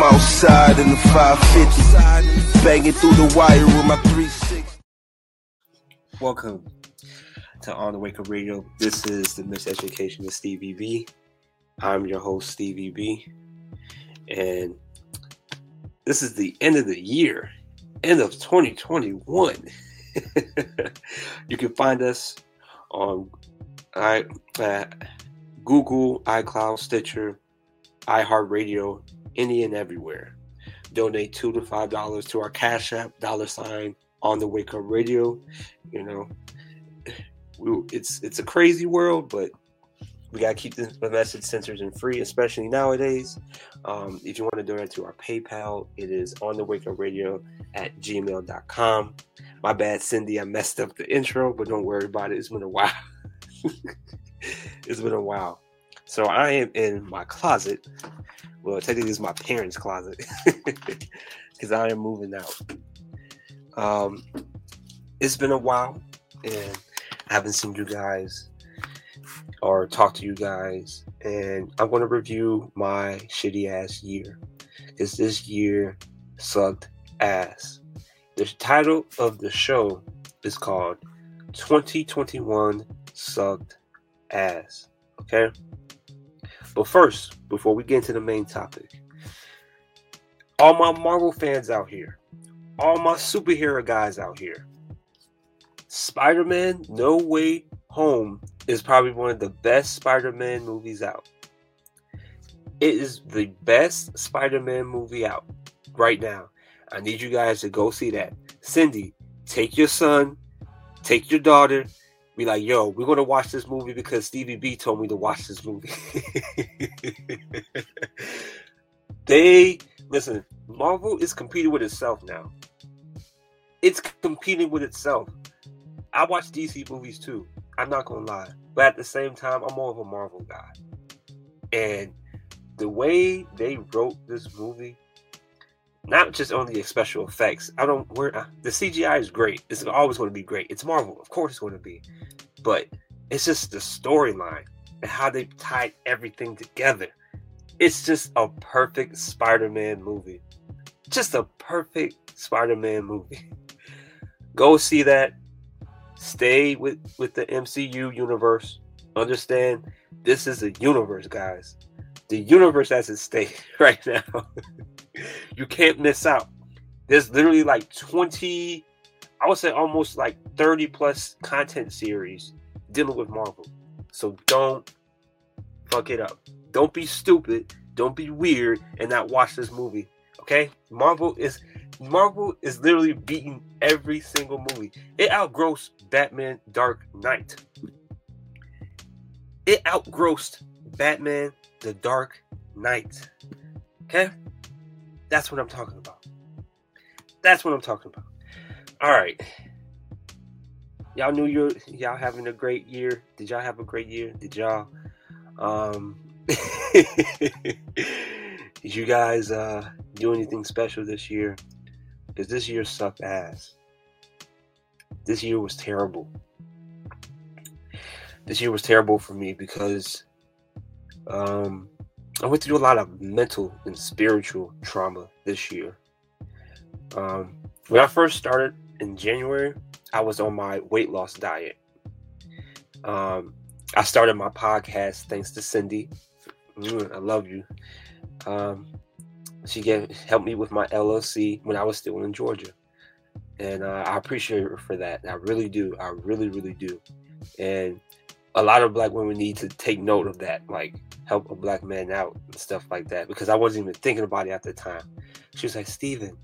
I'm outside in the 550, banging through the wire with my 360. Welcome to On the Wake Up Radio. This is the Miseducation of Stevie B. I'm your host, Stevie B. And this is the end of the year, end of 2021. you can find us on I, uh, Google, iCloud, Stitcher, iHeartRadio, any and everywhere. Donate two to five dollars to our Cash App, dollar sign on the Wake Up Radio. You know, we, it's it's a crazy world, but we gotta keep the message censored and free, especially nowadays. Um, if you want to donate to our PayPal, it is on the Wake Up Radio at gmail.com. My bad, Cindy. I messed up the intro, but don't worry about it. It's been a while. it's been a while. So I am in my closet. Well, technically, it's my parents' closet because I am moving out. Um, it's been a while, and I haven't seen you guys or talked to you guys, and I'm going to review my shitty ass year because this year sucked ass. The title of the show is called 2021 Sucked Ass. Okay? But first, before we get into the main topic, all my Marvel fans out here, all my superhero guys out here, Spider Man No Way Home is probably one of the best Spider Man movies out. It is the best Spider Man movie out right now. I need you guys to go see that. Cindy, take your son, take your daughter, be like, yo, we're gonna watch this movie because Stevie B told me to watch this movie. they listen, Marvel is competing with itself now. It's competing with itself. I watch DC movies too. I'm not gonna lie. But at the same time, I'm more of a Marvel guy. And the way they wrote this movie, not just only the special effects. I don't where uh, the CGI is great. It's always going to be great. It's Marvel, of course, it's going to be, but it's just the storyline and how they tied everything together. It's just a perfect Spider-Man movie. Just a perfect Spider-Man movie. Go see that. Stay with with the MCU universe. Understand this is a universe, guys. The universe has at stake right now. you can't miss out. There's literally like 20, I would say almost like 30 plus content series dealing with Marvel. So don't fuck it up. Don't be stupid. Don't be weird and not watch this movie. Okay? Marvel is Marvel is literally beating every single movie. It outgrossed Batman Dark Knight. It outgrossed Batman The Dark Knight. Okay? That's what I'm talking about. That's what I'm talking about. All right. Y'all knew you're y'all having a great year. Did y'all have a great year? Did y'all um did you guys uh do anything special this year? Because this year sucked ass. This year was terrible. This year was terrible for me because um I went through a lot of mental and spiritual trauma this year. Um, when I first started in January, I was on my weight loss diet. Um, I started my podcast thanks to Cindy. Mm, I love you. Um, she gave helped me with my LLC when I was still in Georgia, and uh, I appreciate her for that. I really do. I really, really do. And a lot of black women need to take note of that, like help a black man out and stuff like that. Because I wasn't even thinking about it at the time. She was like, Steven,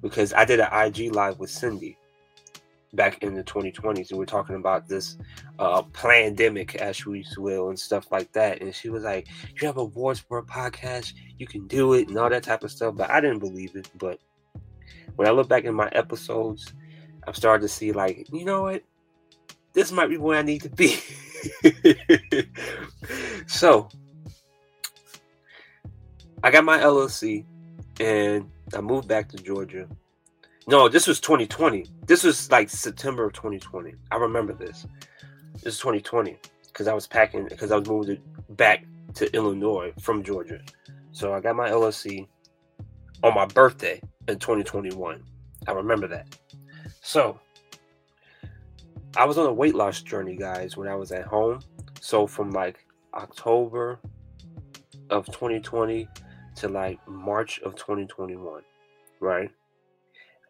because I did an IG live with Cindy back in the 2020s, and we're talking about this uh pandemic, as we will, and stuff like that. And she was like, "You have a for a podcast, you can do it, and all that type of stuff." But I didn't believe it. But when I look back in my episodes, I'm starting to see like, you know what? This might be where I need to be. so I got my LLC and I moved back to Georgia. No, this was 2020. This was like September of 2020. I remember this. This is 2020 because I was packing because I was moving back to Illinois from Georgia. So I got my LLC on my birthday in 2021. I remember that. So, I was on a weight loss journey, guys, when I was at home. So, from like October of 2020 to like March of 2021, right?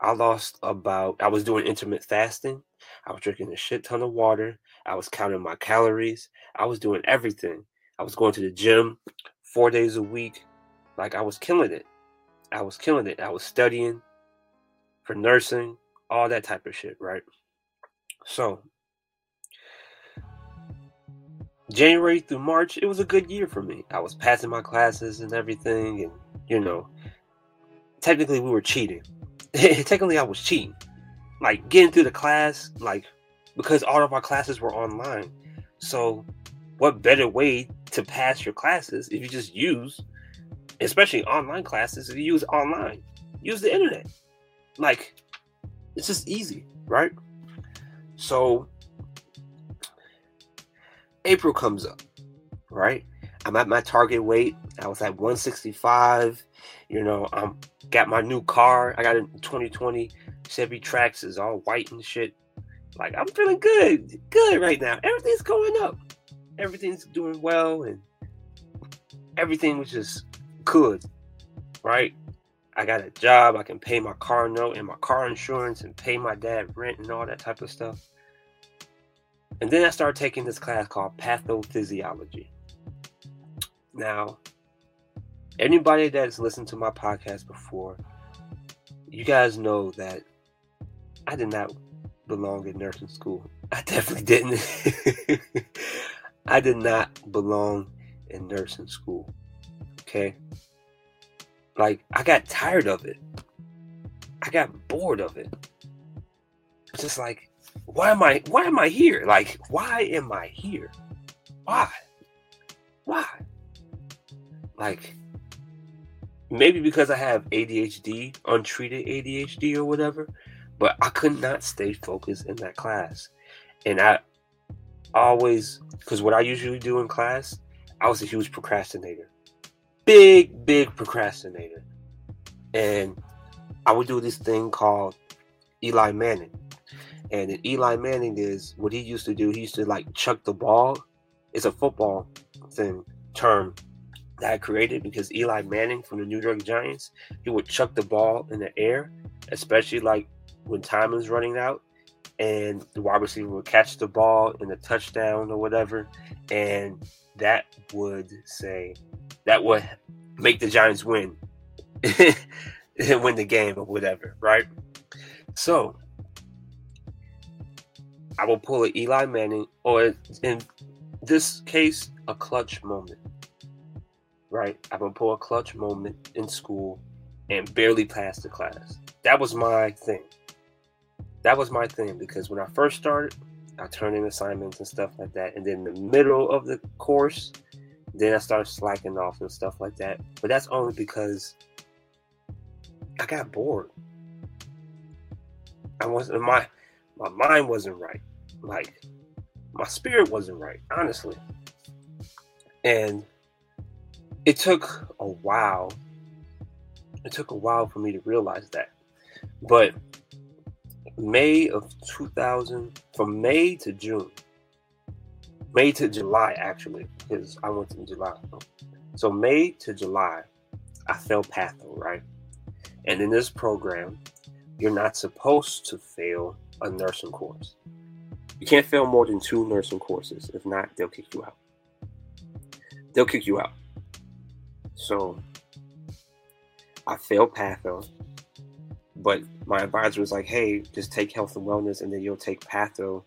I lost about, I was doing intermittent fasting. I was drinking a shit ton of water. I was counting my calories. I was doing everything. I was going to the gym four days a week. Like I was killing it. I was killing it. I was studying for nursing, all that type of shit, right? So, January through March, it was a good year for me. I was passing my classes and everything, and you know, technically we were cheating. technically, I was cheating, like getting through the class, like because all of our classes were online. So, what better way to pass your classes if you just use, especially online classes, if you use online, use the internet. Like, it's just easy, right? So, April comes up, right? I'm at my target weight. I was at 165. You know, I'm got my new car. I got a 2020 Chevy Trax. Is all white and shit. Like I'm feeling good, good right now. Everything's going up. Everything's doing well, and everything was just good, right? I got a job. I can pay my car note and my car insurance and pay my dad rent and all that type of stuff. And then I started taking this class called pathophysiology. Now, anybody that's listened to my podcast before, you guys know that I did not belong in nursing school. I definitely didn't. I did not belong in nursing school. Okay? Like, I got tired of it. I got bored of it. Just like, why am I why am I here? Like, why am I here? Why? Why? Like, maybe because I have ADHD, untreated ADHD or whatever, but I could not stay focused in that class. And I always, because what I usually do in class, I was a huge procrastinator. Big, big procrastinator. And I would do this thing called Eli Manning. And in Eli Manning is what he used to do, he used to like chuck the ball. It's a football thing term that I created because Eli Manning from the New York Giants, he would chuck the ball in the air, especially like when time is running out, and the wide receiver would catch the ball in a touchdown or whatever, and that would say that would make the Giants win, win the game or whatever, right? So I will pull an Eli Manning, or in this case, a clutch moment right? I would pull a clutch moment in school and barely pass the class. That was my thing. That was my thing because when I first started, I turned in assignments and stuff like that. And then in the middle of the course, then I started slacking off and stuff like that. But that's only because I got bored. I wasn't my my mind wasn't right. Like my spirit wasn't right, honestly. And it took a while. It took a while for me to realize that. But May of 2000, from May to June, May to July, actually, because I went in July. So May to July, I failed Patho, right? And in this program, you're not supposed to fail a nursing course. You can't fail more than two nursing courses. If not, they'll kick you out. They'll kick you out. So I failed Patho, but my advisor was like, "Hey, just take health and wellness, and then you'll take Patho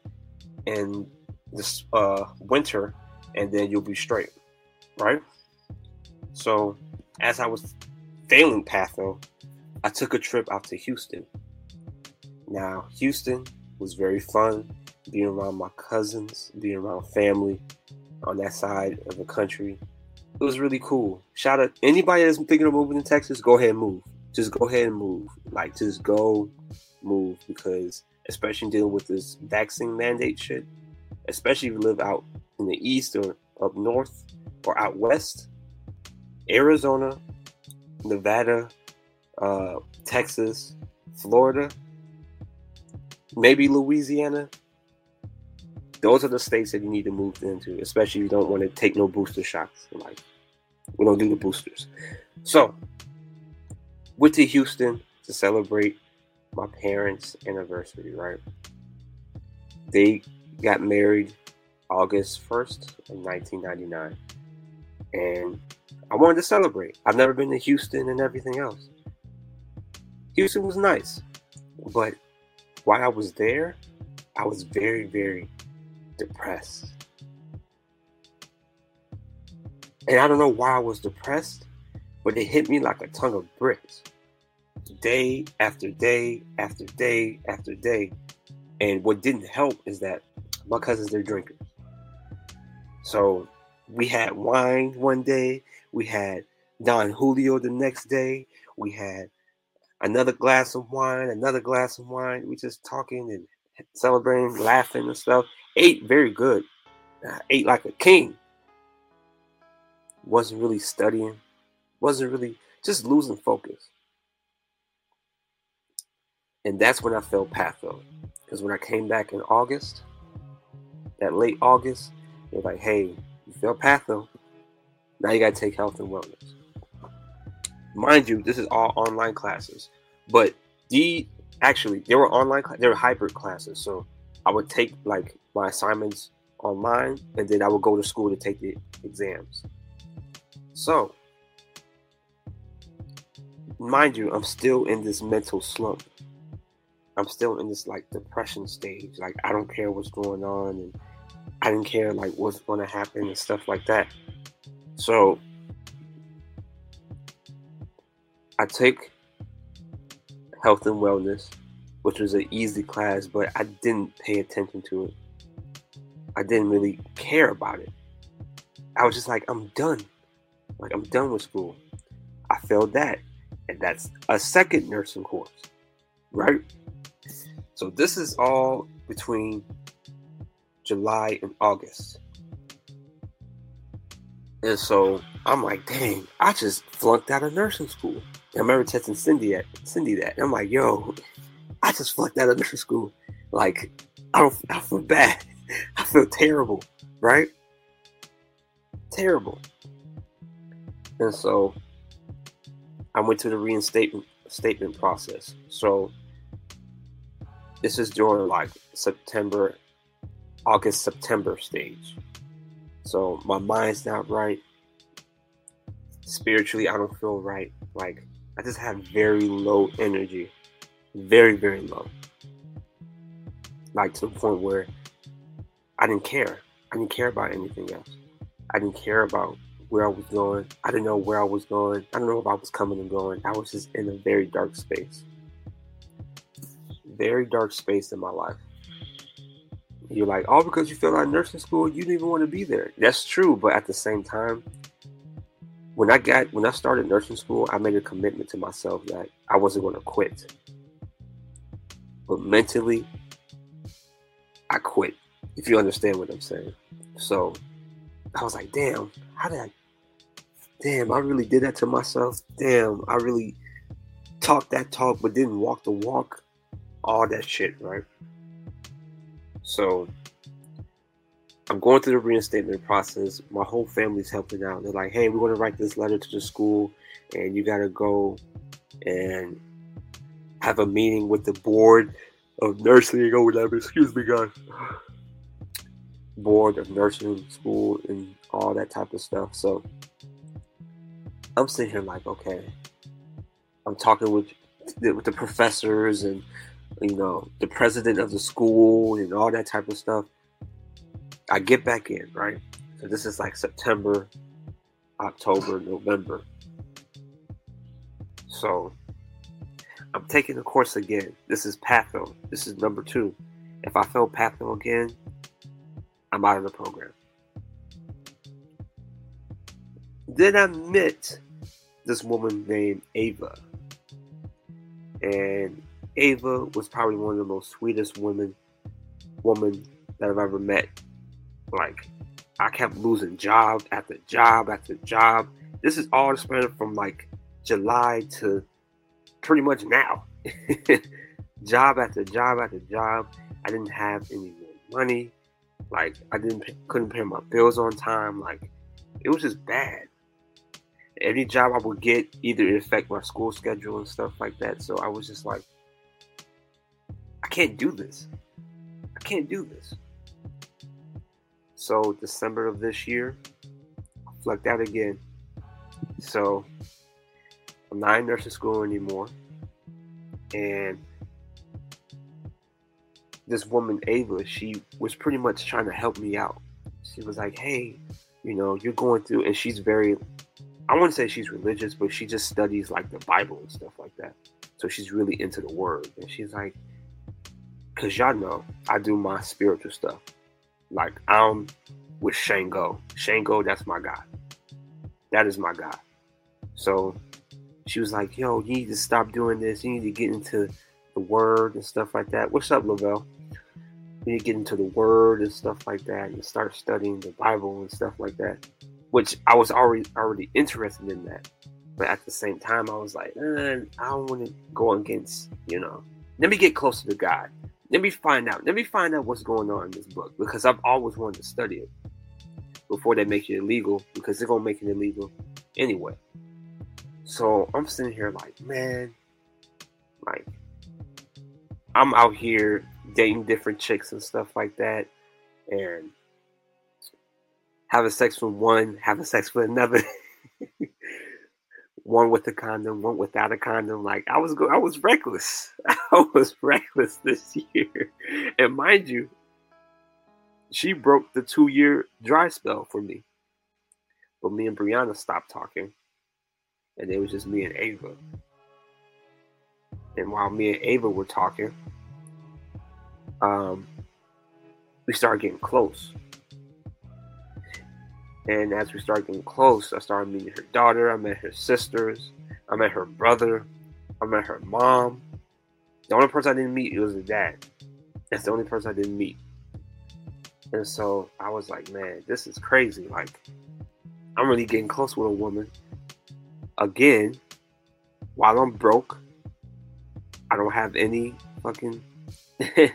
in this uh, winter, and then you'll be straight, right?" So as I was failing Patho, I took a trip out to Houston. Now Houston was very fun, being around my cousins, being around family on that side of the country it was really cool. Shout out anybody that's thinking of moving to Texas, go ahead and move. Just go ahead and move. Like just go move because especially dealing with this vaccine mandate shit, especially if you live out in the east or up north or out west, Arizona, Nevada, uh, Texas, Florida, maybe Louisiana. Those are the states that you need to move into, especially if you don't want to take no booster shots. Like we don't do the boosters. So went to Houston to celebrate my parents' anniversary, right? They got married August 1st of 1999. And I wanted to celebrate. I've never been to Houston and everything else. Houston was nice. But while I was there, I was very, very depressed. And I don't know why I was depressed, but it hit me like a ton of bricks. Day after day after day after day. And what didn't help is that my cousins, they're drinkers. So we had wine one day, we had Don Julio the next day, we had another glass of wine, another glass of wine. We just talking and celebrating, laughing and stuff. Ate very good. I ate like a king. Wasn't really studying. Wasn't really just losing focus. And that's when I felt patho. Because when I came back in August, that late August, they're like, hey, you feel patho. Now you got to take health and wellness. Mind you, this is all online classes, but the actually they were online, they were hybrid classes. So I would take like my assignments online, and then I would go to school to take the exams. So, mind you, I'm still in this mental slump. I'm still in this like depression stage. Like I don't care what's going on, and I didn't care like what's going to happen and stuff like that. So I took health and wellness, which was an easy class, but I didn't pay attention to it. I didn't really care about it. I was just like, I'm done. Like I'm done with school. I failed that. And that's a second nursing course. Right? So this is all between July, and August. And so I'm like, dang, I just flunked out of nursing school. I remember texting Cindy at Cindy that. And I'm like, yo, I just flunked out of nursing school. Like, I don't I feel bad. I feel terrible, right? Terrible. And so I went to the reinstatement statement process. So this is during like September August September stage. So my mind's not right. Spiritually, I don't feel right. Like I just have very low energy. Very, very low. Like to the point where I didn't care. I didn't care about anything else. I didn't care about where I was going. I didn't know where I was going. I don't know if I was coming and going. I was just in a very dark space. Very dark space in my life. You're like, all because you fell out of nursing school, you didn't even want to be there. That's true, but at the same time, when I got when I started nursing school, I made a commitment to myself that I wasn't going to quit. But mentally, I quit. If you understand what I'm saying. So I was like, damn, how did I damn, I really did that to myself. Damn, I really talked that talk but didn't walk the walk. All that shit, right? So I'm going through the reinstatement process. My whole family's helping out. They're like, hey, we're going to write this letter to the school, and you got to go and have a meeting with the board of nursing or whatever. Excuse me, guys. Board of nursing school and all that type of stuff. So I'm sitting here like, okay. I'm talking with with the professors and you know, the president of the school and all that type of stuff. I get back in, right? So this is like September, October, November. So I'm taking the course again. This is Patho. This is number two. If I fail Patho again, I'm out of the program. Then I met this woman named Ava. And Ava was probably one of the most sweetest women woman that I've ever met. Like I kept losing job after job after job. This is all spread from like July to pretty much now. job after job after job. I didn't have any more money. Like I didn't pay, couldn't pay my bills on time. Like it was just bad. Every job I would get either it affect my school schedule and stuff like that. So I was just like, I can't do this. I can't do this. So December of this year, flunked out again. So I'm not in nursing school anymore. And this woman, Ava, she was pretty much trying to help me out. She was like, hey, you know, you're going through, and she's very, I wouldn't say she's religious, but she just studies like the Bible and stuff like that. So she's really into the word. And she's like, because y'all know I do my spiritual stuff. Like I'm with Shango. Shango, that's my God. That is my God. So she was like, yo, you need to stop doing this. You need to get into the word and stuff like that. What's up, Lavelle? You need to get into the word and stuff like that and start studying the Bible and stuff like that. Which I was already already interested in that. But at the same time, I was like, eh, I don't want to go against, you know, let me get closer to God. Let me find out. Let me find out what's going on in this book because I've always wanted to study it before they make it illegal because they're gonna make it illegal anyway. So I'm sitting here like, man, like I'm out here dating different chicks and stuff like that, and having sex with one, having sex with another, one with a condom, one without a condom. Like I was, go- I was reckless. I was reckless this year, and mind you, she broke the two-year dry spell for me. But me and Brianna stopped talking and it was just me and Ava. And while me and Ava were talking, um, we started getting close. And as we started getting close, I started meeting her daughter. I met her sisters. I met her brother. I met her mom. The only person I didn't meet was her dad. That's the only person I didn't meet. And so I was like, man, this is crazy. Like, I'm really getting close with a woman again, while I'm broke, I don't have any fucking.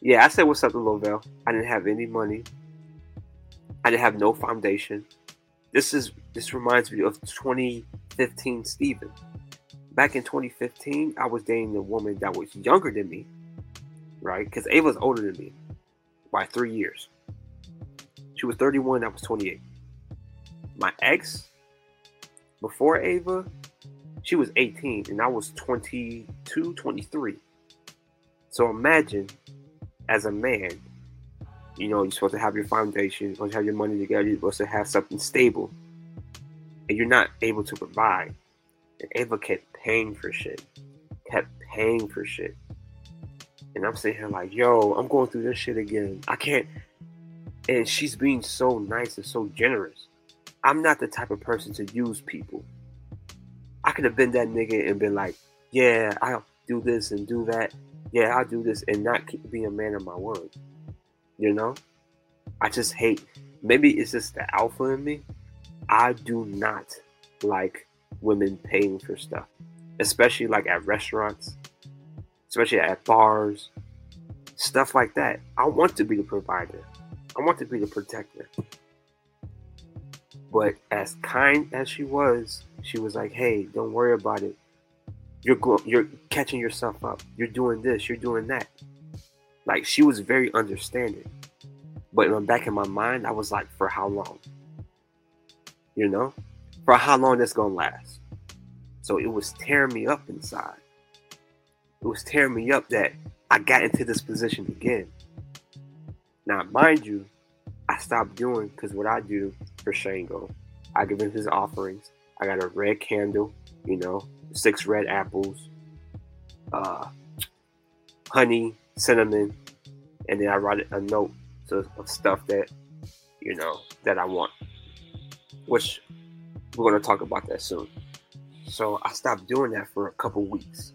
yeah, I said what's up to Lovell. I didn't have any money. I didn't have no foundation. This is this reminds me of 2015 Steven. Back in 2015, I was dating a woman that was younger than me, right? Because Ava's older than me by three years. She was 31, I was 28. My ex before Ava, she was 18 and I was 22, 23. So imagine as a man, you know, you're supposed to have your foundation, you're supposed to have your money together, you're supposed to have something stable, and you're not able to provide. And Ava kept paying for shit, kept paying for shit. And I'm sitting here like, yo, I'm going through this shit again. I can't. And she's being so nice and so generous. I'm not the type of person to use people. I could have been that nigga and been like, yeah, I'll do this and do that. Yeah, I'll do this and not keep, be a man of my word. You know? I just hate, maybe it's just the alpha in me. I do not like women paying for stuff, especially like at restaurants, especially at bars, stuff like that. I want to be the provider, I want to be the protector. But as kind as she was, she was like, "Hey, don't worry about it. You're you're catching yourself up. You're doing this. You're doing that." Like she was very understanding. But in the back of my mind, I was like, "For how long?" You know, for how long that's gonna last. So it was tearing me up inside. It was tearing me up that I got into this position again. Now, mind you, I stopped doing because what I do for Shango, I give him his offerings. I got a red candle, you know, six red apples, uh, honey, cinnamon, and then I write a note to, of stuff that you know that I want, which we're gonna talk about that soon. So I stopped doing that for a couple weeks.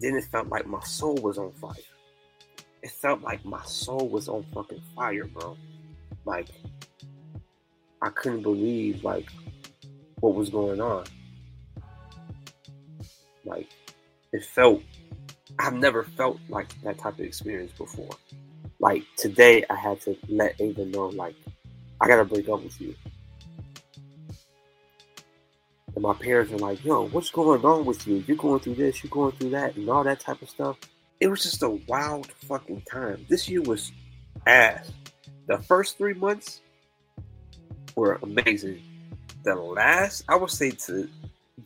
Then it felt like my soul was on fire it felt like my soul was on fucking fire, bro. Like I couldn't believe like what was going on. Like it felt I've never felt like that type of experience before. Like today I had to let Ava know like I gotta break up with you. And my parents are like, yo, what's going on with you? You're going through this, you're going through that, and all that type of stuff. It was just a wild fucking time. This year was ass. The first three months were amazing. The last, I would say to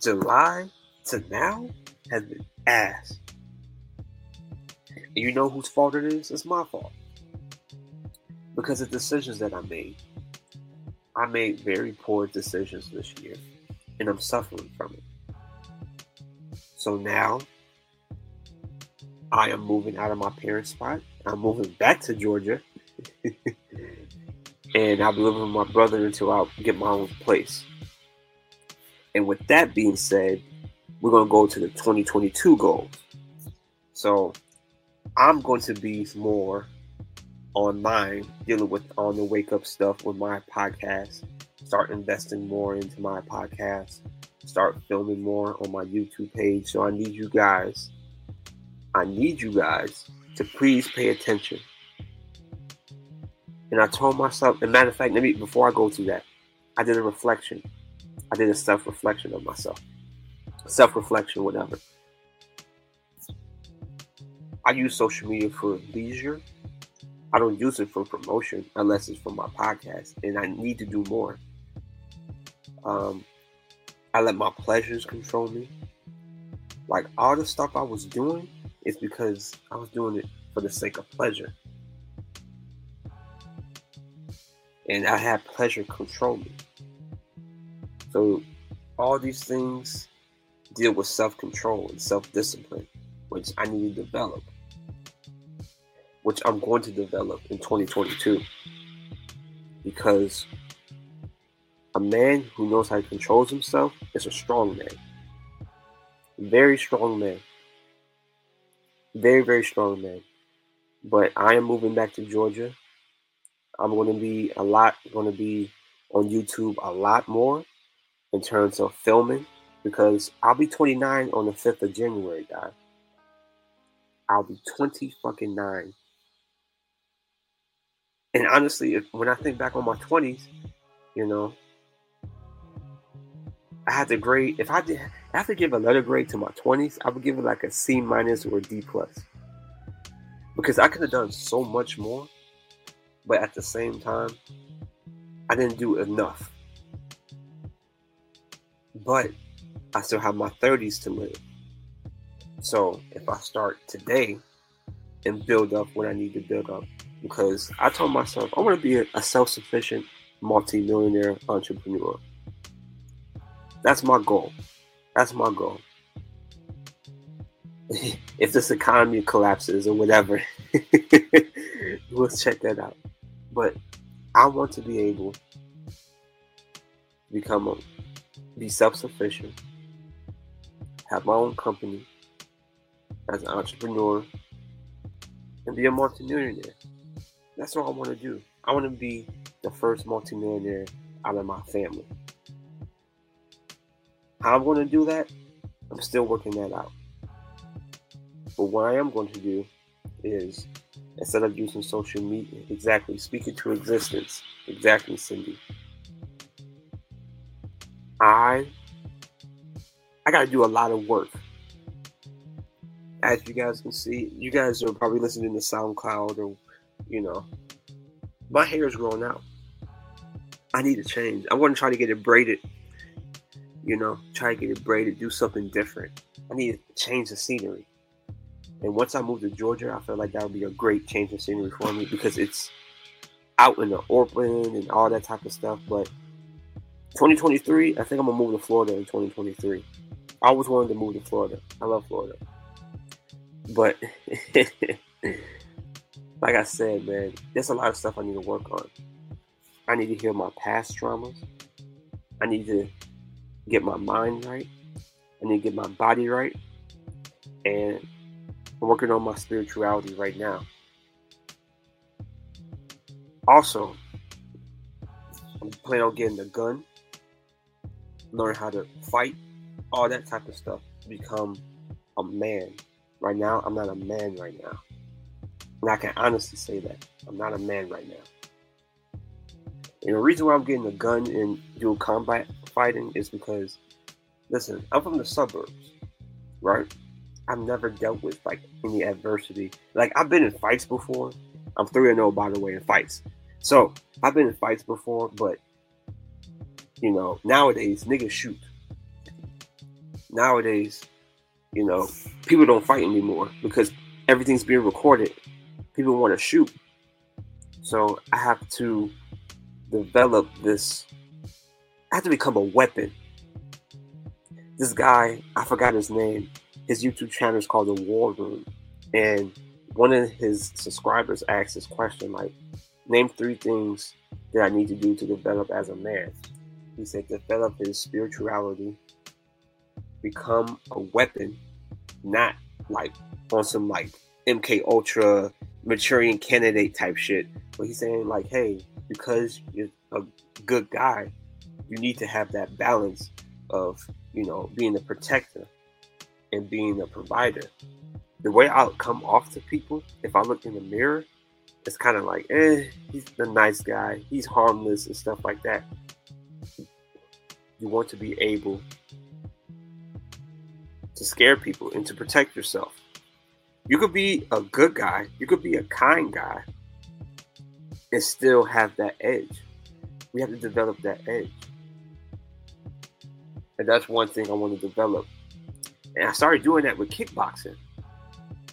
July to now, has been ass. And you know whose fault it is? It's my fault. Because of decisions that I made. I made very poor decisions this year and I'm suffering from it. So now I am moving out of my parents' spot. I'm moving back to Georgia. and I'll be living with my brother until I get my own place. And with that being said, we're going to go to the 2022 goals. So I'm going to be more online, dealing with on the wake up stuff with my podcast start investing more into my podcast, start filming more on my YouTube page. So I need you guys, I need you guys to please pay attention. And I told myself, and matter of fact, maybe before I go to that, I did a reflection. I did a self reflection of myself. Self reflection, whatever. I use social media for leisure. I don't use it for promotion unless it's for my podcast, and I need to do more. Um, I let my pleasures control me. Like all the stuff I was doing is because I was doing it for the sake of pleasure. And I had pleasure control me. So all these things deal with self-control and self-discipline, which I need to develop. Which I'm going to develop in 2022. Because a man who knows how to control himself is a strong man. Very strong man. Very, very strong man. But I am moving back to Georgia. I'm going to be a lot, going to be on YouTube a lot more in terms of filming because I'll be 29 on the 5th of January, guys. I'll be 20 fucking nine. And honestly, if, when I think back on my 20s, you know, I had to grade. If I did, I have to give a letter grade to my twenties, I would give it like a C minus or a D plus, because I could have done so much more, but at the same time, I didn't do enough. But I still have my thirties to live. So if I start today and build up what I need to build up, because I told myself I want to be a, self-sufficient multi-millionaire entrepreneur. That's my goal. That's my goal. if this economy collapses or whatever, we'll check that out. But I want to be able to become a be self-sufficient, have my own company as an entrepreneur, and be a multimillionaire. That's what I want to do. I want to be the first multimillionaire out of my family. How I'm going to do that, I'm still working that out. But what I am going to do is instead of using social media, exactly, speak it to existence. Exactly, Cindy. I I gotta do a lot of work. As you guys can see, you guys are probably listening to SoundCloud or you know, my hair is growing out. I need to change. I want to try to get it braided you know, try to get it braided, do something different. I need to change the scenery. And once I move to Georgia, I feel like that would be a great change of scenery for me because it's out in the open and all that type of stuff. But 2023, I think I'm gonna move to Florida in 2023. I always wanted to move to Florida. I love Florida. But like I said, man, there's a lot of stuff I need to work on. I need to heal my past traumas. I need to get my mind right. I need to get my body right. And I'm working on my spirituality right now. Also, I'm planning on getting a gun, learn how to fight, all that type of stuff. become a man. Right now, I'm not a man right now. And I can honestly say that. I'm not a man right now. And the reason why I'm getting a gun and do combat fighting is because, listen, I'm from the suburbs, right? I've never dealt with like any adversity. Like I've been in fights before. I'm 3 and 0 by the way in fights. So I've been in fights before, but you know, nowadays niggas shoot. Nowadays, you know, people don't fight anymore because everything's being recorded. People want to shoot. So I have to develop this. I have to become a weapon. This guy, I forgot his name. His YouTube channel is called The War Room. And one of his subscribers asked this question like, name three things that I need to do to develop as a man. He said, develop his spirituality, become a weapon, not like on some like MK Ultra Manchurian candidate type shit. But he's saying like, hey, because you're a good guy, you need to have that balance of you know being a protector and being a provider. The way I'll come off to people, if I look in the mirror, it's kind of like, eh, he's a nice guy, he's harmless and stuff like that. You want to be able to scare people and to protect yourself. You could be a good guy, you could be a kind guy, and still have that edge. We have to develop that edge. And that's one thing I want to develop. And I started doing that with kickboxing.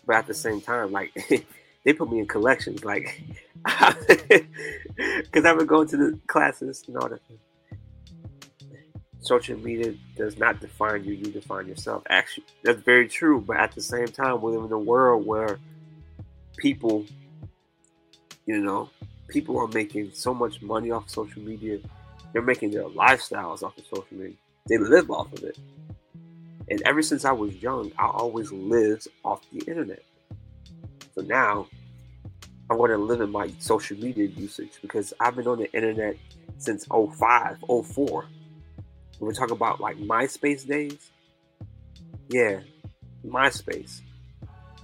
But at the same time, like they put me in collections, like because I would go to the classes and all that social media does not define you, you define yourself. Actually, that's very true. But at the same time, we live in a world where people, you know, people are making so much money off social media. They're making their lifestyles off of social media. They live off of it. And ever since I was young, I always lived off the internet. So now I want to limit my social media usage because I've been on the internet since 05, 04. When we talk about like MySpace days, yeah, MySpace,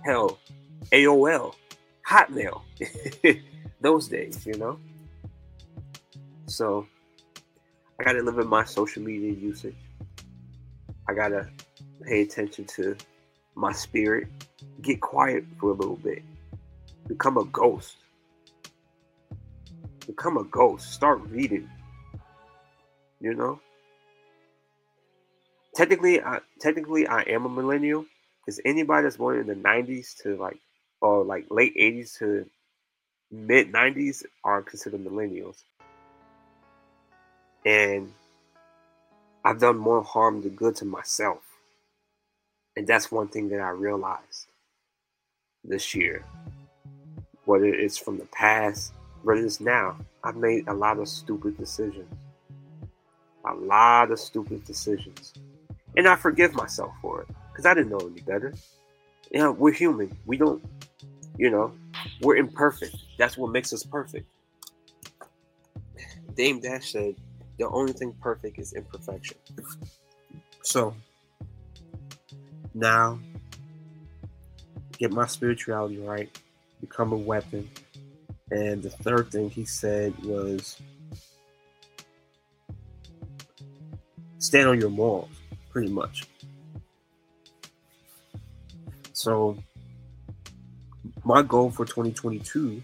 hell, AOL, Hotmail, those days, you know. So I gotta limit my social media usage. I gotta pay attention to my spirit, get quiet for a little bit, become a ghost. Become a ghost. Start reading. You know? Technically, I, technically, I am a millennial because anybody that's born in the '90s to like, or like late '80s to mid '90s are considered millennials. And I've done more harm than good to myself, and that's one thing that I realized this year. Whether it's from the past, whether it's now, I've made a lot of stupid decisions. A lot of stupid decisions and I forgive myself for it because I didn't know any better. You know, we're human. We don't, you know, we're imperfect. That's what makes us perfect. Dame Dash said, "The only thing perfect is imperfection." So now, get my spirituality right, become a weapon, and the third thing he said was stand on your morals pretty much. So, my goal for 2022,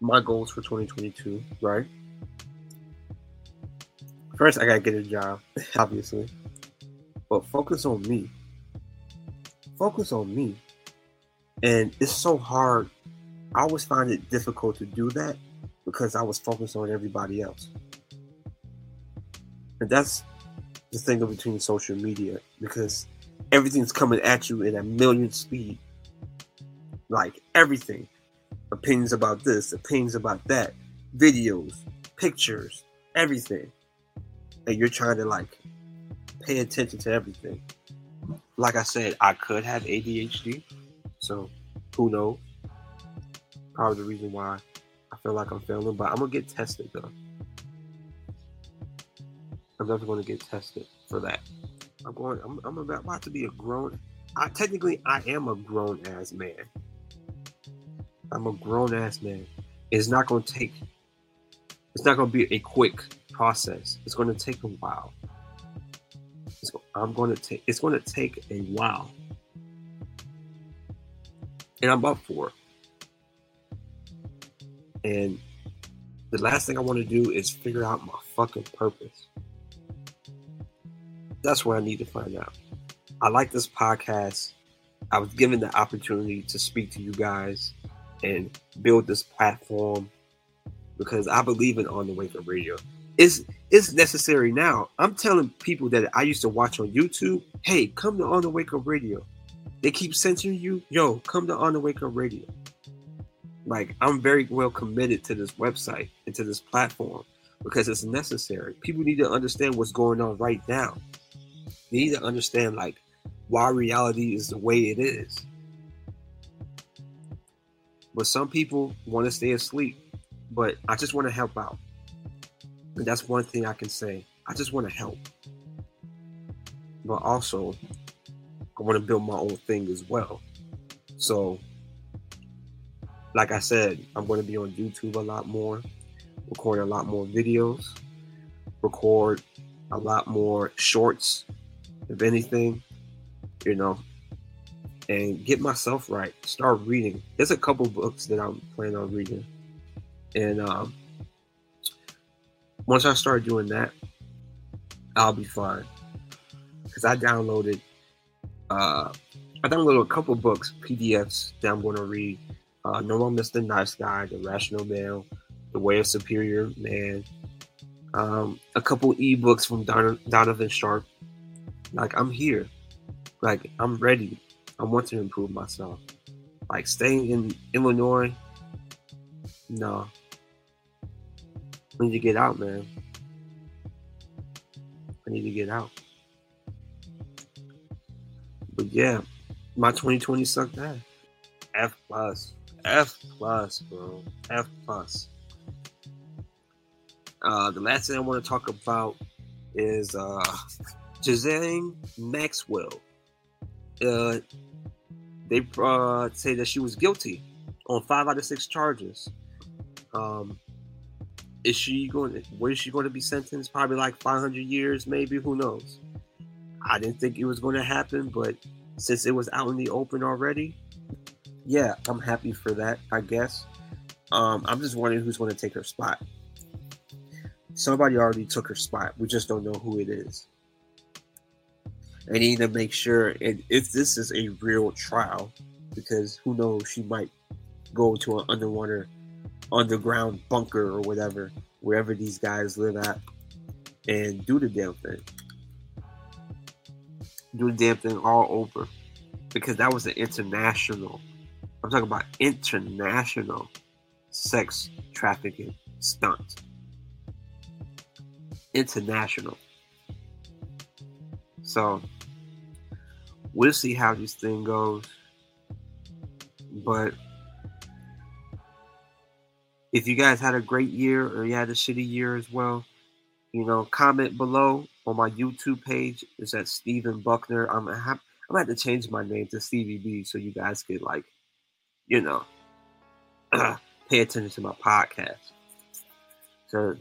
my goals for 2022, right? First, I gotta get a job, obviously, but focus on me. Focus on me. And it's so hard. I always find it difficult to do that because I was focused on everybody else. And that's the thing between social media because everything's coming at you in a million speed. Like everything. Opinions about this, opinions about that, videos, pictures, everything. And you're trying to like pay attention to everything. Like I said, I could have ADHD. So who knows? Probably the reason why I feel like I'm failing, but I'm gonna get tested though. I'm definitely going to get tested for that. I'm going. I'm, I'm about, about to be a grown. I technically I am a grown ass man. I'm a grown ass man. It's not going to take. It's not going to be a quick process. It's going to take a while. It's, I'm going to take. It's going to take a while, and I'm up for it. And the last thing I want to do is figure out my fucking purpose. That's what I need to find out. I like this podcast. I was given the opportunity to speak to you guys and build this platform because I believe in on the wake up radio. It's it's necessary now. I'm telling people that I used to watch on YouTube, hey, come to on the wake up radio. They keep censoring you, yo, come to on the wake up radio. Like I'm very well committed to this website and to this platform because it's necessary. People need to understand what's going on right now. Need to understand like why reality is the way it is. But some people want to stay asleep. But I just want to help out. And that's one thing I can say. I just want to help. But also, I want to build my own thing as well. So, like I said, I'm going to be on YouTube a lot more, record a lot more videos, record a lot more shorts, if anything, you know, and get myself right. Start reading. There's a couple books that I'm planning on reading, and um, once I start doing that, I'll be fine. Cause I downloaded, uh, I downloaded a couple books, PDFs that I'm going to read. Uh, no Mr. Nice Guy, The Rational Male, The Way of Superior Man, um, a couple ebooks from Don- Donovan Sharpe. Like I'm here, like I'm ready. I want to improve myself. Like staying in Illinois, no. I need to get out, man. I need to get out. But yeah, my 2020 sucked ass. F plus. F plus, bro. F plus. Uh, the last thing I want to talk about is uh, Ghislaine Maxwell. Uh, they uh, say that she was guilty on five out of six charges. Um, is she going? To, where is she going to be sentenced? Probably like 500 years, maybe. Who knows? I didn't think it was going to happen, but since it was out in the open already, yeah, I'm happy for that. I guess. Um, I'm just wondering who's going to take her spot. Somebody already took her spot. We just don't know who it is. I need to make sure, and if this is a real trial, because who knows, she might go to an underwater, underground bunker or whatever, wherever these guys live at, and do the damn thing. Do the damn thing all over, because that was an international. I'm talking about international sex trafficking stunt. International. So we'll see how this thing goes. But if you guys had a great year or you had a shitty year as well, you know, comment below on my YouTube page. It's at Stephen Buckner. I'm gonna have, I'm gonna have to change my name to Stevie B so you guys could like, you know, pay attention to my podcast. So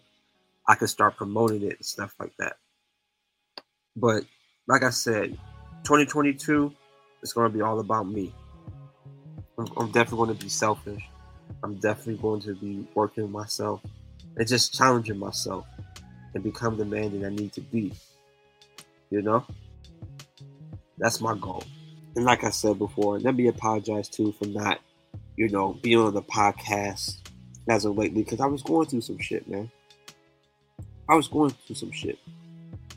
I can start promoting it and stuff like that. But like I said, 2022 is going to be all about me. I'm, I'm definitely going to be selfish. I'm definitely going to be working myself and just challenging myself and become the man that I need to be. You know? That's my goal. And like I said before, let me apologize too for not, you know, being on the podcast as of lately because I was going through some shit, man. I was going through some shit.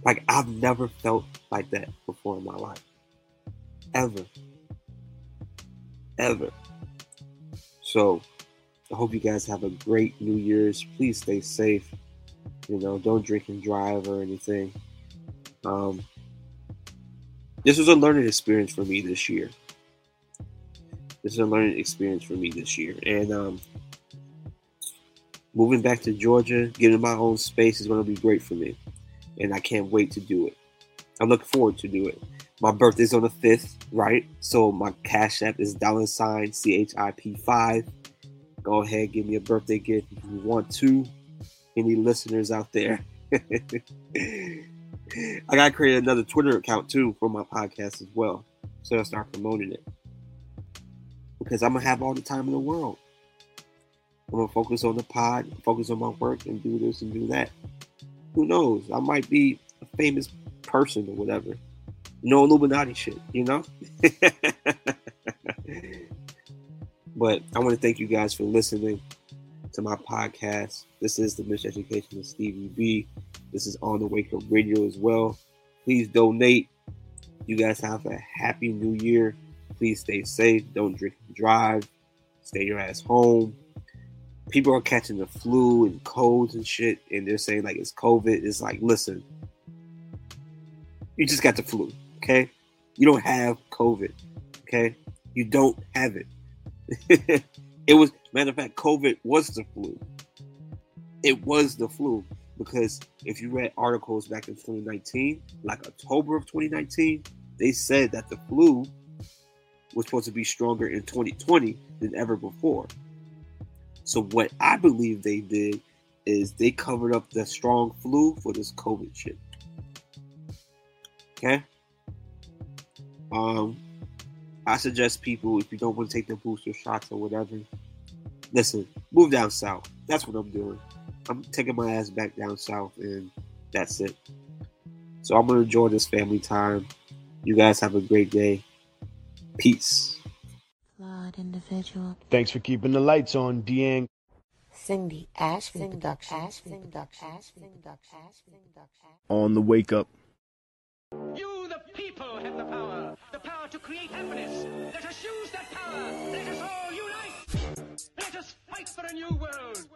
Like I've never felt like that before in my life. Ever. Ever. So I hope you guys have a great New Year's. Please stay safe. You know, don't drink and drive or anything. Um, this was a learning experience for me this year. This is a learning experience for me this year. And um, moving back to Georgia, getting my own space is going to be great for me and I can't wait to do it. I'm looking forward to do it. My birthday's on the 5th, right? So my cash app is dollar sign CHIP5. Go ahead, give me a birthday gift if you want to. Any listeners out there? I gotta create another Twitter account too for my podcast as well. So I'll start promoting it. Because I'm gonna have all the time in the world. I'm gonna focus on the pod, focus on my work, and do this and do that. Who knows? I might be a famous person or whatever. No Illuminati shit, you know? but I want to thank you guys for listening to my podcast. This is the Miseducation of Stevie B. This is on the Wake Up Radio as well. Please donate. You guys have a happy new year. Please stay safe. Don't drink and drive. Stay your ass home. People are catching the flu and colds and shit, and they're saying like it's COVID. It's like, listen, you just got the flu, okay? You don't have COVID, okay? You don't have it. it was matter of fact, COVID was the flu. It was the flu because if you read articles back in 2019, like October of 2019, they said that the flu was supposed to be stronger in 2020 than ever before. So what I believe they did is they covered up the strong flu for this COVID shit. Okay. Um, I suggest people if you don't want to take the booster shots or whatever, listen, move down south. That's what I'm doing. I'm taking my ass back down south, and that's it. So I'm gonna enjoy this family time. You guys have a great day. Peace. Flawed individual. Thanks for keeping the lights on, Deang. Cindy Ashby production. On the wake up. You, the people, have the power. The power to create happiness. Let us use that power. Let us all unite. Let us fight for a new world.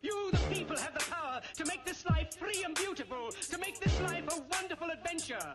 You, the people, have the power to make this life free and beautiful, to make this life a wonderful adventure.